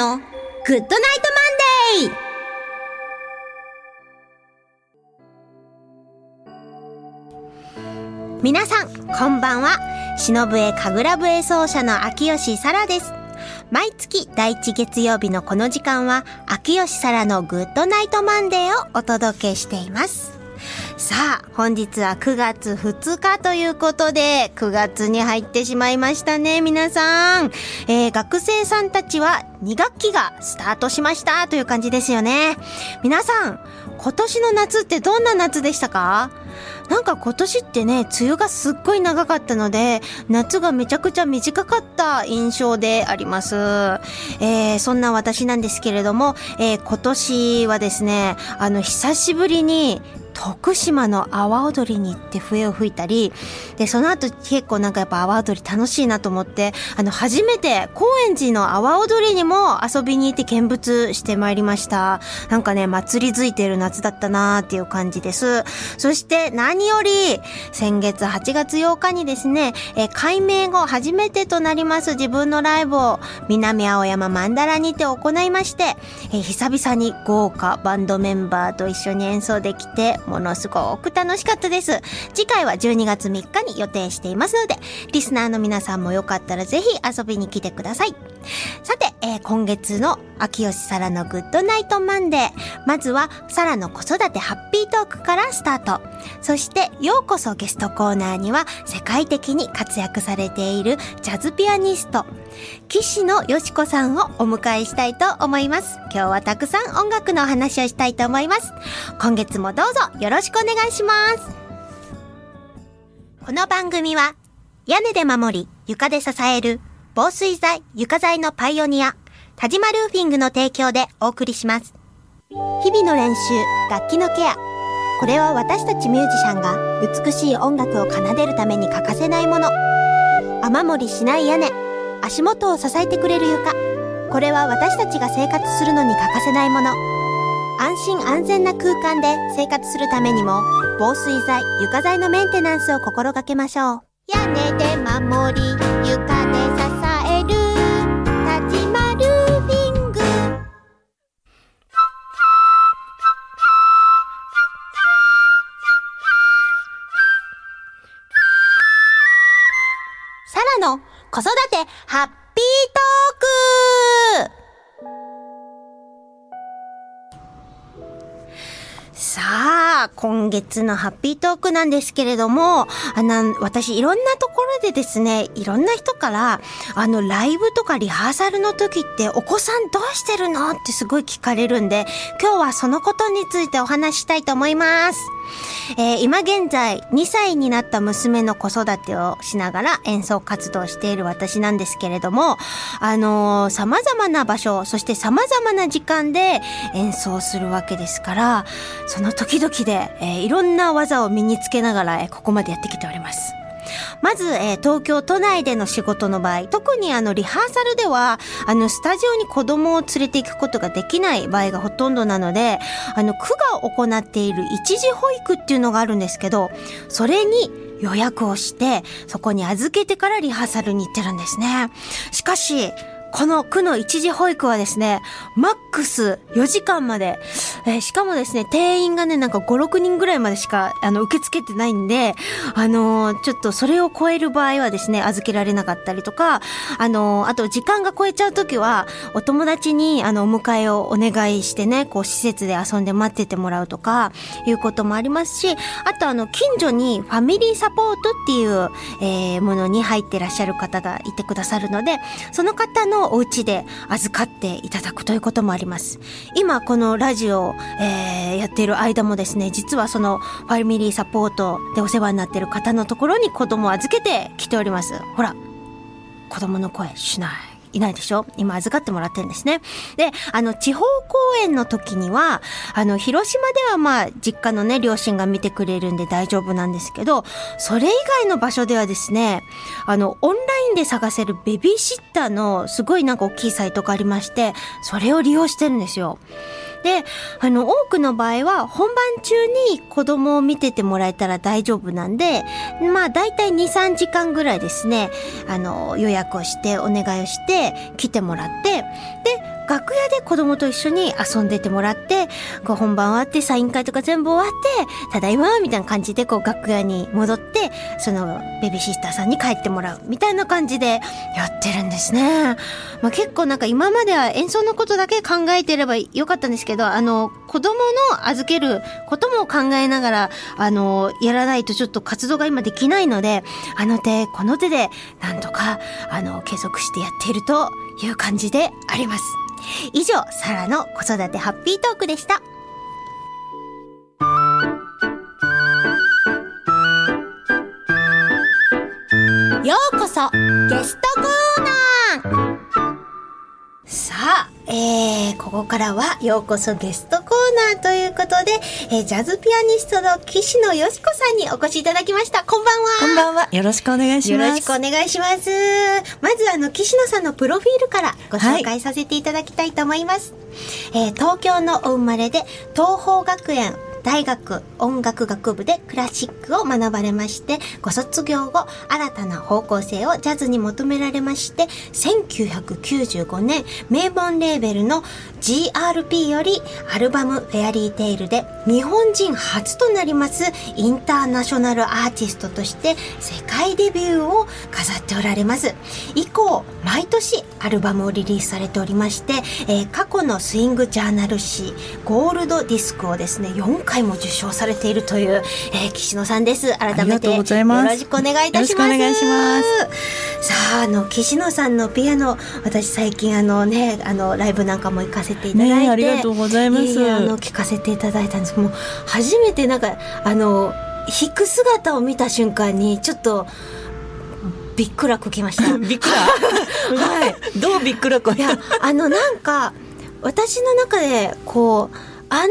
の GOOD NIGHT MONDAY 皆さん、こんばんは。篠笛神楽笛奏者の秋吉沙羅です。毎月第一月曜日のこの時間は、秋吉沙羅の GOOD NIGHT MONDAY をお届けしています。さあ、本日は9月2日ということで、9月に入ってしまいましたね、皆さん。えー、学生さんたちは2学期がスタートしましたという感じですよね。皆さん、今年の夏ってどんな夏でしたか？なんか今年ってね、梅雨がすっごい長かったので、夏がめちゃくちゃ短かった印象であります。えー、そんな私なんですけれども、えー、今年はですね、あの、久しぶりに、徳島の阿波踊りに行って笛を吹いたり、で、その後結構なんかやっぱ阿波踊り楽しいなと思って、あの、初めて高円寺の阿波踊りにも遊びに行って見物してまいりました。なんかね、祭りづいてる夏だったなーっていう感じです。そして何より、先月8月8日にですね、え改名後初めてとなります自分のライブを南青山マンダラにて行いまして、え久々に豪華バンドメンバーと一緒に演奏できて、ものすごく楽しかったです。次回は12月3日に予定していますので、リスナーの皆さんもよかったらぜひ遊びに来てください。さて、えー今月の秋吉沙羅の GOOD NIGHT MONDAY。まずは、沙羅の子育てハッピートークからスタート。そして、ようこそゲストコーナーには、世界的に活躍されているジャズピアニスト、木住野佳子さんをお迎えしたいと思います。今日はたくさん音楽のお話をしたいと思います。今月もどうぞよろしくお願いします。この番組は、屋根で守り、床で支える、防水材、床材のパイオニア、田島ルーフィングの提供でお送りします。日々の練習、楽器のケア。これは私たちミュージシャンが美しい音楽を奏でるために欠かせないもの。雨漏りしない屋根、足元を支えてくれる床。これは私たちが生活するのに欠かせないもの。安心安全な空間で生活するためにも、防水材、床材のメンテナンスを心がけましょう。屋根で守り、床で支える、田島ルーフィング。サラの子育てハッピートークさあ、今月のハッピートークなんですけれども、あの、私いろんなところでですね、いろんな人から、あの、ライブとかリハーサルの時ってお子さんどうしてるの？ってすごい聞かれるんで、今日はそのことについてお話したいと思います。えー今現在2歳になった娘の子育てをしながら演奏活動している私なんですけれども、あのー様々な場所、そして様々な時間で演奏するわけですから、その時々で、えーいろんな技を身につけながら、えここまでやってきております。まず、えー東京都内での仕事の場合、特にあの、リハーサルでは、あの、スタジオに子供を連れて行くことができない場合がほとんどなので、あの、区が行っている一時保育っていうのがあるんですけど、それに予約をして、そこに預けてからリハーサルに行ってるんですね。しかし、この区の一時保育はですね、マックス4時間まで、えーしかもですね、定員がね、なんか5、6人ぐらいまでしか、あの、受け付けてないんで、あのーちょっとそれを超える場合はですね、預けられなかったりとか、あのーあと時間が超えちゃうときは、お友達に、あの、お迎えをお願いしてね、こう、施設で遊んで待っててもらうとか、いうこともありますし、あとあの、近所にファミリーサポートっていう、えーものに入ってらっしゃる方がいてくださるので、その方のお家で預かっていただくということもあります。今、このラジオ、えーやっている間もですね、実はそのファミリーサポートでお世話になっている方のところに子供を預けてきております。ほら、子供の声しない。いないでしょ？今預かってもらってるんですね。で、あの、地方公演の時には、あの、広島ではまあ、実家のね、両親が見てくれるんで大丈夫なんですけど、それ以外の場所ではですね、あの、オンラインで探せるベビーシッターのすごいなんか大きいサイトがありまして、それを利用してるんですよ。で、あの、多くの場合は本番中に子供を見ててもらえたら大丈夫なんで、まあ大体2、3時間ぐらいですね、あの、予約をしてお願いをして来てもらって、で、楽屋で子供と一緒に遊んでてもらってこう本番終わってサイン会とか全部終わってただいまみたいな感じでこう楽屋に戻ってそのベビーシスターさんに帰ってもらうみたいな感じでやってるんですね。まあ、結構なんか今までは演奏のことだけ考えてればよかったんですけどあの子供の預けることも考えながらあのやらないとちょっと活動が今できないのであの手この手でなんとかあの継続してやっているという感じであります。以上、サラの子育てハッピートークでした。ようこそゲストコーナーさあ、えー、ここからはようこそゲストコーナーということで、えー、ジャズピアニストの岸野よしこさんにお越しいただきました。こんばんは。こんばんは。よろしくお願いします。よろしくお願いします。まずあの、岸野さんのプロフィールからご紹介させていただきたいと思います。はい、えー、東京のお生まれで、東邦学園大学音楽学部でクラシックを学ばれまして、ご卒業後、新たな方向性をジャズに求められまして、1995年、名門レーベルの GRP よりアルバムフェアリーテイルで日本人初となりますインターナショナルアーティストとして世界デビューを飾っておられます。以降、毎年アルバムをリリースされておりまして、えー、過去のスイングジャーナル誌ゴールドディスクをですね、4回も受賞されているという、えー、岸野さんです。改めてよろしくお願いいたします。お願いします。さあ、あの、岸野さんのピアノ、私最近あのね、あの、ライブなんかも行かせていただいて、ね、ありがとうございます。あの、聞かせていただいたんですけども、初めてなんか、あの、弾く姿を見た瞬間に、ちょっと、びっくらこきました。びっくら？はい。どうびっくらこいや、あの、なんか、私の中で、こう、あんなに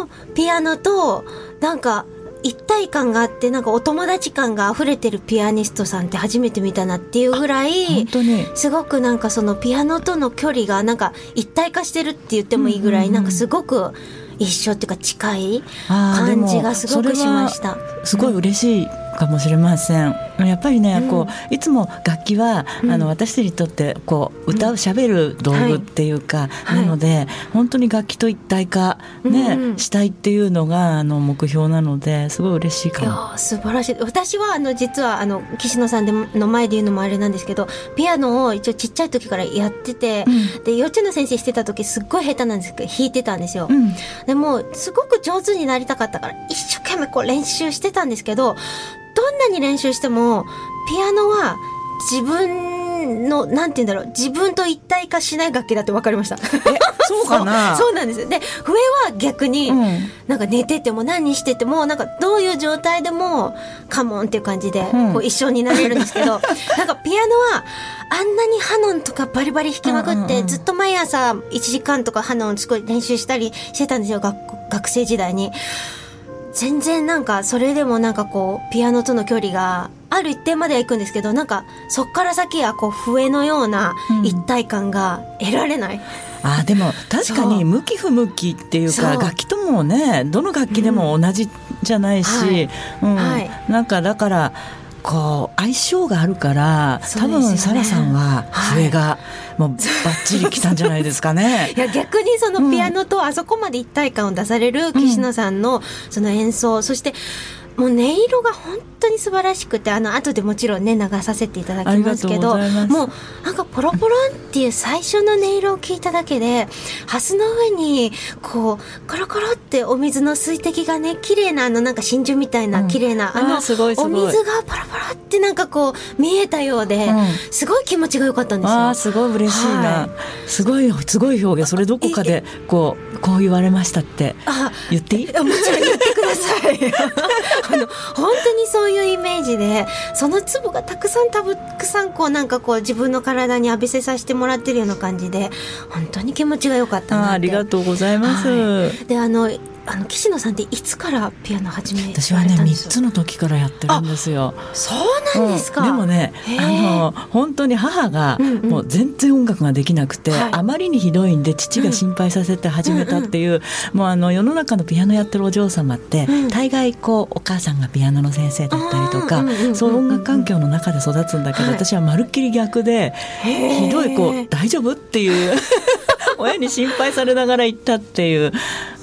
もピアノと、なんか、一体感があって、なんかお友達感が溢れてるピアニストさんって初めて見たなっていうぐらい、すごくなんかそのピアノとの距離がなんか一体化してるって言ってもいいぐらい、なんかすごく一緒っていうか近い感じがすごくしました。すごい嬉しいかもしれません。やっぱりね、うん、こういつも楽器は、うん、あの私たちにとってこう歌うしゃべる道具っていうか、はい、なので、はい、本当に楽器と一体化ね、うん、したいっていうのがあの目標なのですごい嬉しいかも。素晴らしい。私はあの実はあの岸野さんでの前で言うのもあれなんですけど、ピアノを一応ちっちゃい時からやってて、で幼稚園の先生してた時すっごい下手なんですけど弾いてたんですよ。でもすごく上手になりたかったから一生懸命こう練習してたんですけど、どんなに練習しても、ピアノは自分の、なんて言うんだろう、自分と一体化しない楽器だって分かりました。そうかな？そうなんですよ。で、笛は逆に、うん、なんか寝てても何してても、なんかどういう状態でも、カモンっていう感じで、こう一緒になれるんですけど、うん、なんかピアノは、あんなにハノンとかバリバリ弾きまくって、ずっと毎朝1時間とかハノンすごい練習したりしてたんですよ、学学生時代に。全然なんかそれでもなんかこうピアノとの距離がある一定までは行くんですけどなんかそっから先はこう笛のような一体感が得られない。うん、あでも確かに向き不向きっていうか楽器ともねどの楽器でも同じじゃないし、うん。はい、うん、なんかだからこう相性があるから、ね、多分サラさんは笛がもうバッチリきたんじゃないですかね。いや逆にそのピアノとあそこまで一体感を出される岸野さんのその演奏、うん、そしてもう音色が本当に素晴らしくてあの後でもちろんね流させていただきますけどもうなんかポロポロンっていう最初の音色を聞いただけでハスの上にこうコロコロってお水の水滴がね綺麗なあのなんか真珠みたいな綺麗な、うん、あのお水がポロポロってなんかこう見えたようで、うん、すごい気持ちが良かったんですよ。あすごい嬉しいな、はい、すごいすごい表現。それどこかでこうこう言われましたって。言っていい？もちろん言ってくださいあの本当にそういうイメージでその粒がたくさんたくさんこうなんかこう自分の体に浴びせさせてもらってるような感じで本当に気持ちが良かったなありがとうございます、はい、であのあの岸野さんっていつからピアノ始め私はね三つの時からやってるんですよ。そうなんですか、うん、でもねあの本当に母がもう全然音楽ができなくて、うんうん、あまりにひどいんで父が心配させて始めたっていう、うんうん、もうあの世の中のピアノやってるお嬢様って、うん、大概こうお母さんがピアノの先生だったりとか、そういう音楽環境の中で育つんだけど、私はまるっきり逆でひどいこう大丈夫？っていう。親に心配されながら行ったっていう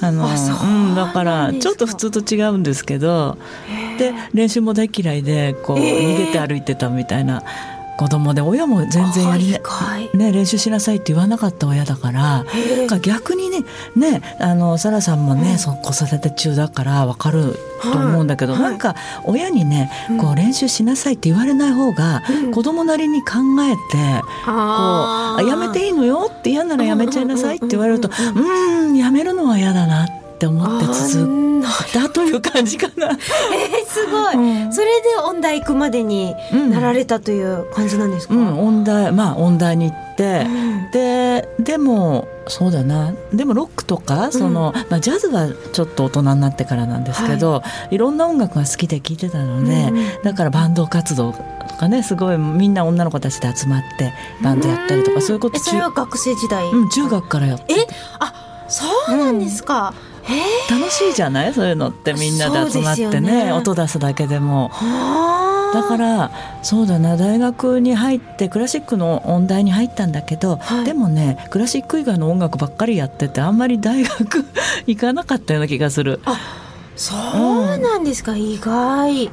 あのうん、だ。からちょっと普通と違うんですけどで練習も大嫌いでこう逃げて歩いてたみたいな。子供で親も全然やりねね練習しなさいって言わなかった親だから逆にねねあのサラさんもね、うん、子育て中だから分かると思うんだけど、はい、なんか親にねこう練習しなさいって言われない方が子供なりに考えて、うん、こうやめていいのよって嫌ならやめちゃいなさいって言われるとうんやめるのは嫌だなって思って続だという感じかな。えー、すごい、うん、それで音大行くまでになられたという感じなんですか、うん、音大まあ音大に行って、うん、ででもそうだな。でもロックとかその、まあ、ジャズはちょっと大人になってからなんですけど、はい、いろんな音楽が好きで聴いてたので、だからバンド活動とかねすごいみんな女の子たちで集まってバンドやったりとかそういうことそれは学生時代、うん、中学からやって。えあそうなんですか、楽しいじゃない？そういうのってみんなで集まってね、ね、音出すだけでも。だからそうだな。大学に入ってクラシックの音大に入ったんだけど、はい、でもねクラシック以外の音楽ばっかりやっててあんまり大学行かなかったような気がする。あそうなんですか、うん、意外。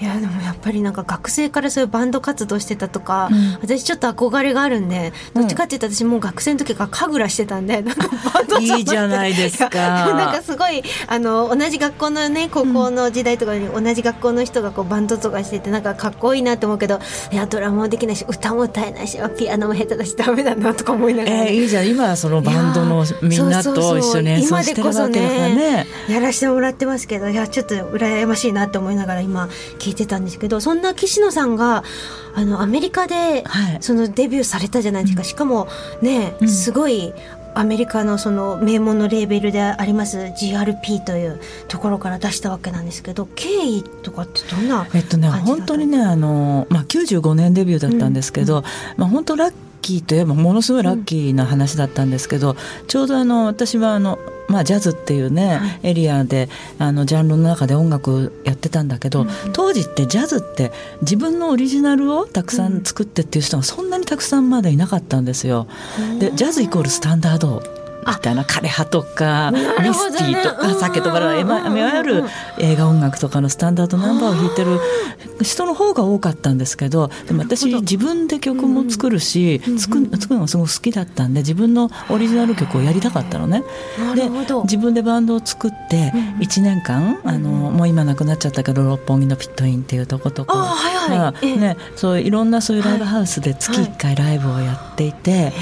いやでもやっぱりなんか学生からそういうバンド活動してたとか、うん、私ちょっと憧れがあるんでどっちかっていうと私もう学生の時から神楽してたんで なんかバンドいいじゃないですか。なんかすごいあの同じ学校のね高校の時代とかに同じ学校の人がこうバンドとかしててなんかかっこいいなと思うけどいやドラムもできないし歌も歌えないしピアノも下手だしダメだなとか思いながら、えー、いいじゃん。今はそのバンドのみんなと一緒に演奏してるわけだからね。ねやらせてもらってますけどいやちょっと羨ましいなと思いながら今聞いてたんですけどそんな岸野さんがあのアメリカでそのデビューされたじゃないですか、はい、しかもね、うん、すごいアメリカのその名門のレーベルであります GRP というところから出したわけなんですけど経緯とかってどんなえっとね本当にねあの、まあ、95年デビューだったんですけど、うん。うん、まあ、本当ラッキーといえばものすごいラッキーな話だったんですけど、うん、ちょうどあの私はあのまあ、ジャズっていうね、はい、エリアであのジャンルの中で音楽やってたんだけど、うん、当時ってジャズって自分のオリジナルをたくさん作ってっていう人がそんなにたくさんまだいなかったんですよ。でジャズイコールスタンダードみたいな枯葉とか、ミスティーとか酒とかいわゆる映画音楽とかのスタンダードナンバーを弾いてる人の方が多かったんですけどでも私自分で曲も作るし、作る作るのがすごく好きだったんで自分のオリジナル曲をやりたかったのね。で自分でバンドを作って1年間、あのもう今なくなっちゃったけど六本木のピットインっていうとことか、はいはい。ね、そういろんなそういうライブハウスで月1回ライブをやっていて。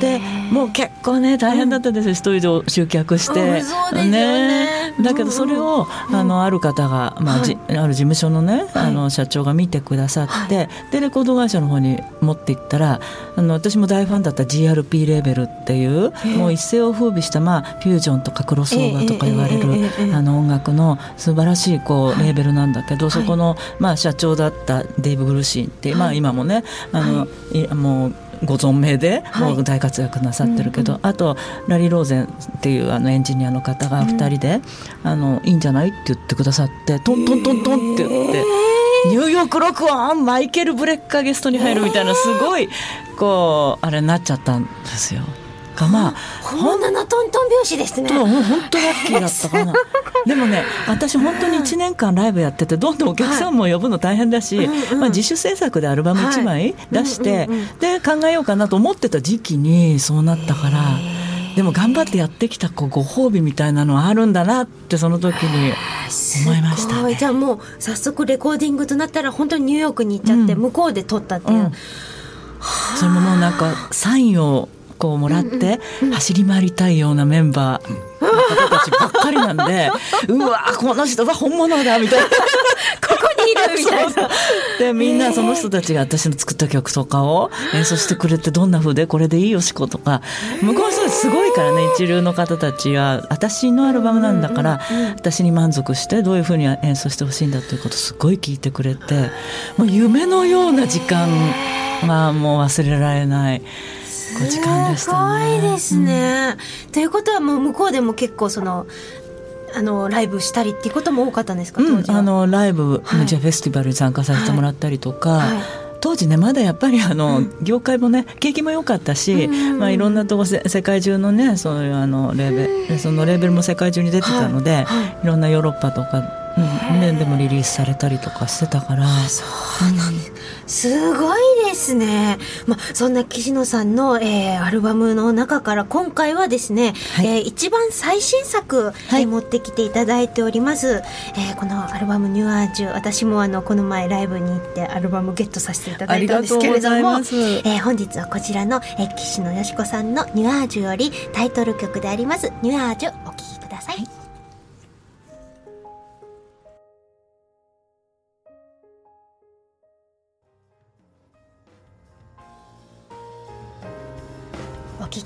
でもう結構ね大変だったんです。よ、一人で集客して、ね。だけどそれを、あのある方が、まあじある事務所のね、あの社長が見てくださって、でレコード会社の方に持っていったらあの私も大ファンだった GRP レーベルっていうもう一世を風靡した、まあ、フュージョンとかクロスオーバーとか言われる、あの音楽の素晴らしいこうレーベルなんだけど、そこの、まあ、社長だったデイブ・グルシーンって、まあ、今もねあの、もうご存命でもう大活躍なさってるけど、はい、あとラリー・ローゼンっていうあのエンジニアの方が2人で、うん、あのいいんじゃないって言ってくださってトントントントンって言って。えーニューヨーク録音マイケル・ブレッカーゲストに入るみたいなすごいこうあれになっちゃったんですよ。かまあこんなのトントン拍子ですね。本当ラッキーだったかな。でもね私本当に1年間ライブやっててどんどんお客さんも呼ぶの大変だし、はい。まあ、自主制作でアルバム1枚出して、で考えようかなと思ってた時期にそうなったから。でも頑張ってやってきたこうご褒美みたいなのはあるんだなってその時に思いました、ね、じゃあもう早速レコーディングとなったら本当にニューヨークに行っちゃって、向こうで撮ったっていう、うん、それももうなんかサインをこうもらって走り回りたいようなメンバーの方たちばっかりなんで うわこの人は本物だみたいな。ここにいるみたいな。でみんなその人たちが私の作った曲とかを演奏してくれてどんな風でこれでいいよしことか。向こうの人すごいからね一流の方たちは私のアルバムなんだから私に満足してどういう風に演奏してほしいんだということすごい聞いてくれてもう夢のような時間まあもう忘れられない。時間でしたね。すごいですね、うん、ということはもう向こうでも結構そのあのライブしたりっていうことも多かったんですか、うん、あのライブ、はい、じゃフェスティバルに参加させてもらったりとか、はい。当時ねまだやっぱりあの、業界もね景気も良かったし、まあ、いろんなとこ世界中のねそういうあのレーベルそのレーベルも世界中に出てたので、い。ろんなヨーロッパとかうん、ね、でもリリースされたりとかしてたから。そうなんです、うん、すごいですね、まあ、そんな岸野さんの、えー、アルバムの中から今回はですね、はい、えー、一番最新作、はい、えー、持ってきていただいております、えー、このアルバム「ニュアージュ」私もあのこの前ライブに行ってアルバムゲットさせていただいたんですけれども、えー、本日はこちらの、えー、岸野よし子さんの「ニュアージュ」よりタイトル曲であります「ニュアージュ」お聴き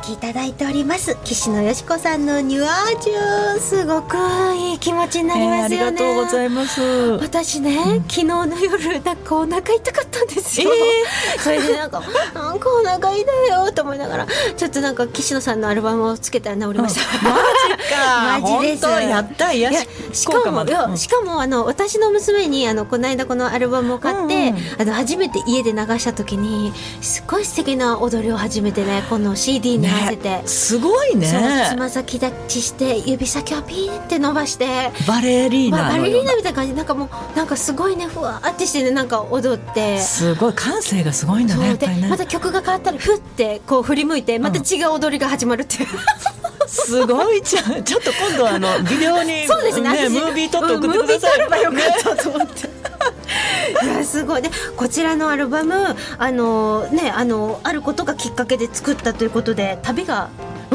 きいただいております。岸野よし子さんのニュアージュすごくいい気持ちになりますよね、えー、ありがとうございます。私ね、うん、昨日の夜なんかお腹痛かったんですよ、えー、それでなんかなんかお腹痛いよと思いながらちょっとなんか岸野さんのアルバムをつけたら治りました、うん、マジか。マジです。やった。いやしかも、うん、しかもあの私の娘にあのこの間このアルバムを買って、うんうん、あの初めて家で流した時にすごい素敵な踊りを始めてねこの CD に合わせて、ね、すごいね。つま先立ちして指先をピーって伸ばして。バレリーナ、まあ、バレリーナみたいな感じ。なんかもうなんかすごいね。ふわってしてねなんか踊って。すごい。感性がすごいんだねね。また曲が変わったらふってこう振り向いてまた違う踊りが始まるっていう、うん、すごい。じゃんちょっと今度あのビデオに そうですね。ねムービー撮って送ってください、うん、ムービー撮ればよかったごいでこちらのアルバムあのねあのあることがきっかけで作ったということで旅が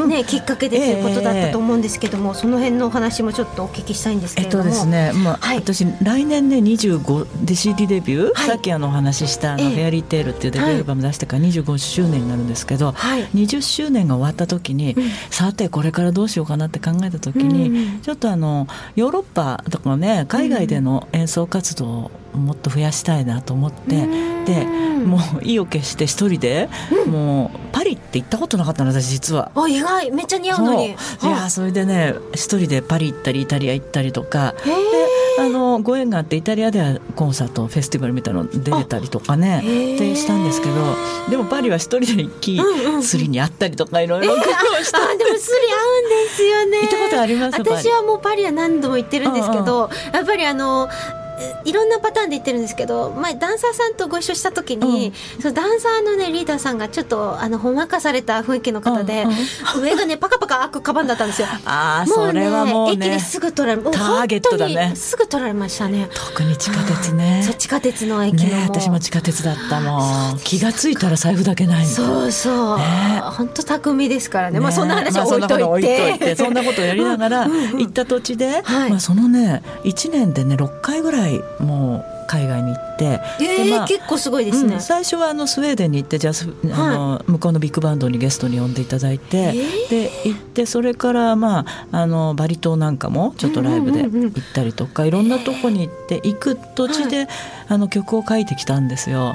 ね、きっかけでということだったと思うんですけども、えー、その辺のお話もちょっとお聞きしたいんですけれども。えっとですね、まあ、はい、私来年ね25で CD デビュー、はい、さっきあのお話ししたあの、えー、フェアリーテールっていうデビューアルバム出してから25周年になるんですけど、はい、20周年が終わった時に、うん、さてこれからどうしようかなって考えた時に、うん、ちょっとあのヨーロッパとかね海外での演奏活動をもっと増やしたいなと思って、うん、でもう意を決して一人で、もうパリって行ったことなかったの私実は。あ意外。めっちゃ似合うのに。いやそれでね一人でパリ行ったりイタリア行ったりとか。であのご縁があってイタリアではコンサートフェスティバルみたいなの出れたりとかねでしたんですけどでもパリは一人で行き、うんうん、スリに会ったりとかいろいろ 苦労した。あでもスリ合うんですよね。行ったことあります私はもうパリは何度も行ってるんですけど、うんうん、やっぱりあのいろんなパターンで言ってるんですけど前ダンサーさんとご一緒した時に、うん、そのダンサーのねリーダーさんがちょっとあのほんわかされた雰囲気の方で、うんうん、上がねパカパカ開くカバンだったんですよ。ああそれはもう、ね、駅ですぐ取られターゲットだね。すぐ取られましたね。特に地下鉄ね、そう地下鉄の駅ね私も地下鉄だったもん。気が付いたら財布だけないそうそう。本当、ね、巧みですからね、ね、まあそんな話は置いといて,、まあ、そんなことやりながら行った土地で、はい、まあ、そのね1年でね6回ぐらいもう海外に行って、えーまあ、結構すごいですね、うん、最初はあのスウェーデンに行ってジャズ、あの向こうのビッグバンドにゲストに呼んでいただいて、えー、で行ってそれからまああのバリ島なんかもちょっとライブで行ったりとか、いろんなとこに行って行く土地で、あの曲を書いてきたんですよ。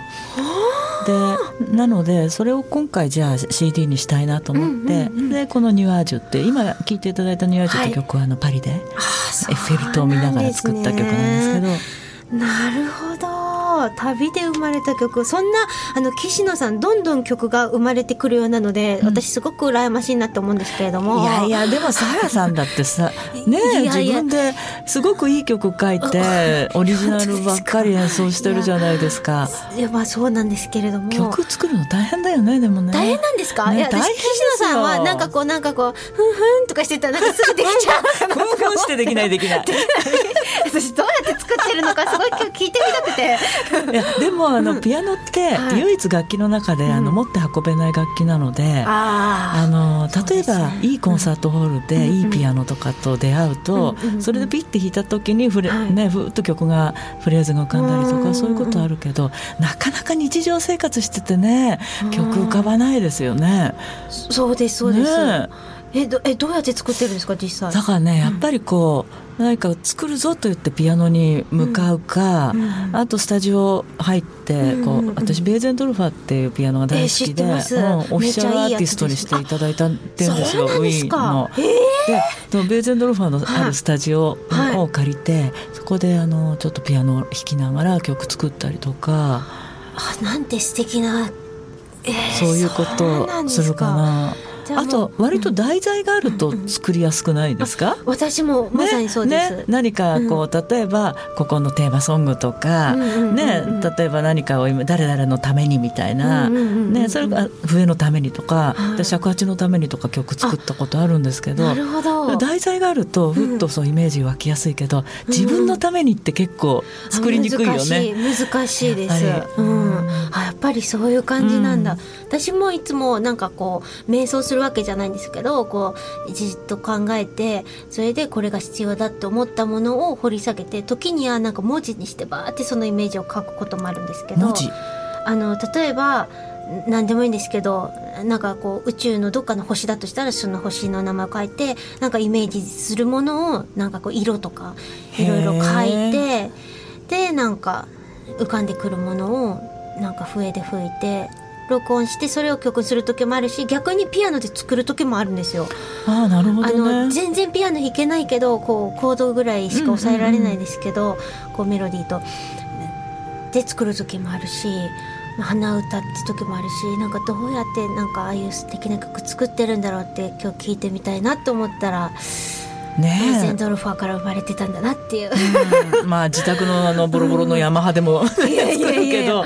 でなのでそれを今回じゃあ CD にしたいなと思って、でこの「ニュアージュ」って今聴いていただいた「ニュアージュ」って曲はあのパリでエッフェル塔を見ながら作った曲なんですけど。なるほど旅で生まれた曲。そんなあの岸野さんどんどん曲が生まれてくるようなので、うん、私すごく羨ましいなって思うんですけれども。いやいやでもサラさんだってさ ね自分ですごくいい曲書いて オリジナルばっかり演奏してるじゃないですか。いやまあそうなんですけれども。曲作るの大変だよねでもね。大変なんですか、ね、いや私岸野さんはなんかこうなんかこうふんふんとかしてたらなんかすぐできちゃう。ふんふんしてできないできない。私どうやって作ってるのかすごい今日聞いてみたくて いやでもあの、ピアノって唯一楽器の中で、あの持って運べない楽器なので、あの例えば、いいコンサートホールで、いいピアノとかと出会うと、それでピッて弾いた時にフレ、ね、ふっと曲がフレーズが浮かんだりとか、そういうことあるけどなかなか日常生活しててね曲浮かばないですよね。そうですそうです、ねえどえどうやって作ってるんですか実際？だからねやっぱりこう、何か作るぞと言ってピアノに向かうか、うんうん、あとスタジオ入ってこう、うんうん、私ベーゼンドルファーっていうピアノが大好きで、えー、オフィシャルアーティストにしていただいたってんですよウィーンの。えー、でベーゼンドルファーのあるスタジオを借りて、はい、そこであのちょっとピアノを弾きながら曲作ったりとか。あなんて素敵な、えー、そういうことをするかな。あと割と題材があると作りやすくないですか、うんうん、私もまさにそうです、ねね、何かこう、例えばここのテーマソングとか、ね、例えば何かを今誰々のためにみたいな、ね、それが笛のためにとか、はい、尺八のためにとか曲作ったことあるんですけどなるほど。題材があるとふっとそうイメージ湧きやすいけど、自分のためにって結構作りにくいよね。難しいです、うん、あやっぱりそういう感じなんだ、私もいつもなんかこう瞑想するわけじゃないんですけどこうじっと考えてそれでこれが必要だって思ったものを掘り下げて時にはなんか文字にしてバーってそのイメージを書くこともあるんですけどあの例えば何でもいいんですけどなんかこう宇宙のどっかの星だとしたらその星の名前を書いてなんかイメージするものをなんかこう色とかいろいろ書いてでなんか浮かんでくるものをなんか笛で吹いて録音してそれを曲にする時もあるし逆にピアノで作る時もあるんですよ。あなるほど、ね、あの全然ピアノ弾けないけどこうコードぐらいしか抑えられないですけど、こうメロディーとで作る時もあるし。鼻歌って時もあるしなんかどうやってなんかああいう素敵な曲作ってるんだろうって今日聞いてみたいなと思ったらねゼンドルファーから生まれてたんだなっていう、うん、まあ自宅のあのボロボロのヤマハでも、うん、作るけど、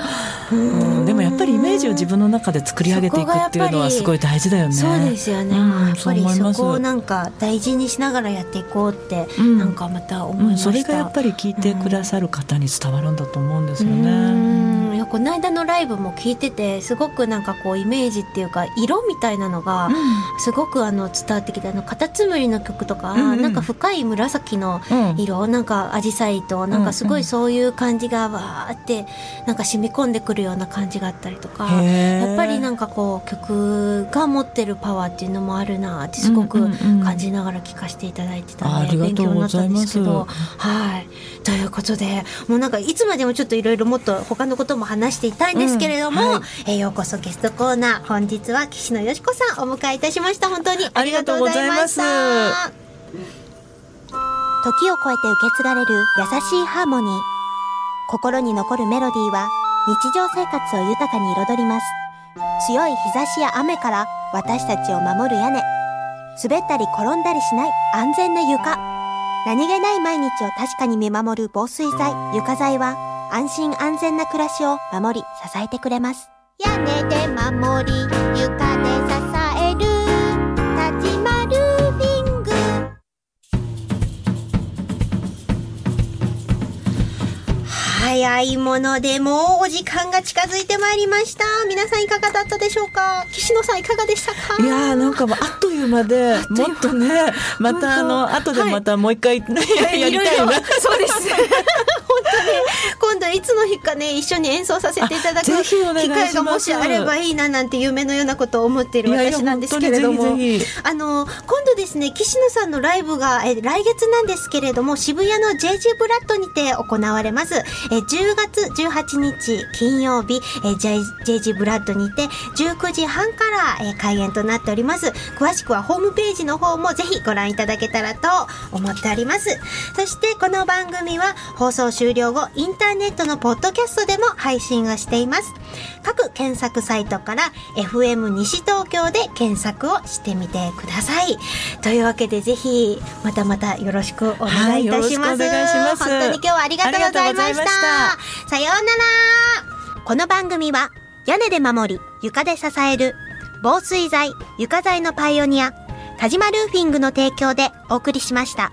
うん、でもやっぱりイメージを自分の中で作り上げていくっていうのはすごい大事だよね。そうですよね、やっぱりそこをなんか大事にしながらやっていこうって、なんかまた思いました、それがやっぱり聞いてくださる方に伝わるんだと思うんですよね。この間のライブも聞いててすごくなんかこうイメージっていうか色みたいなのがすごくあの伝わってきてあのカタツムリの曲とか、うんうん、なんか深い紫の色、うん、なんか紫陽花となんかすごいそういう感じがわーってなんか染み込んでくるような感じがあったりとかやっぱりなんかこう曲が持ってるパワーっていうのもあるなってすごく感じながら聞かせていただいてたので、勉強になったんですけど。はい。ということでもうなんかいつまでもちょっといろいろもっと他のことも話していたいんですけれども、うんはい、えー、ようこそゲストコーナー本日は岸野よしこさんお迎えいたしました。本当にありがとうございました。時を超えて受け継がれる優しいハーモニー。心に残るメロディーは日常生活を豊かに彩ります。強い日差しや雨から私たちを守る屋根。滑ったり転んだりしない安全な床。何気ない毎日を確かに見守る防水剤床材は安心安全な暮らしを守り支えてくれます。屋根で守り床で支える。立ちまルーフィング。早いものでもうお時間が近づいてまいりました。皆さんいかがだったでしょうか？岸野さんいかがでしたか？いやーなんかもうあっという間でもっとねまたあの後でまたもう一回、はい、やりたいな。そうです今度いつの日かね一緒に演奏させていただく機会がもしあればいいななんて夢のようなことを思っている私なんですけれどもあの今度ですね岸野さんのライブがえ来月なんですけれども渋谷の JG ブラッドにて行われます。え10月18日金曜日え JG ブラッドにて19時半からえ開演となっております。詳しくはホームページの方もぜひご覧いただけたらと思っております。そしてこの番組は放送終了後インターネットのポッドキャストでも配信をしています。各検索サイトから FM 西東京で検索をしてみてください。というわけでぜひまたまたよろしくお願いいたします。はい、ます本当に今日はありがとうございました。したさようなら。この番組は屋根で守り床で支える防水材床材のパイオニア田島ルーフィングの提供でお送りしました。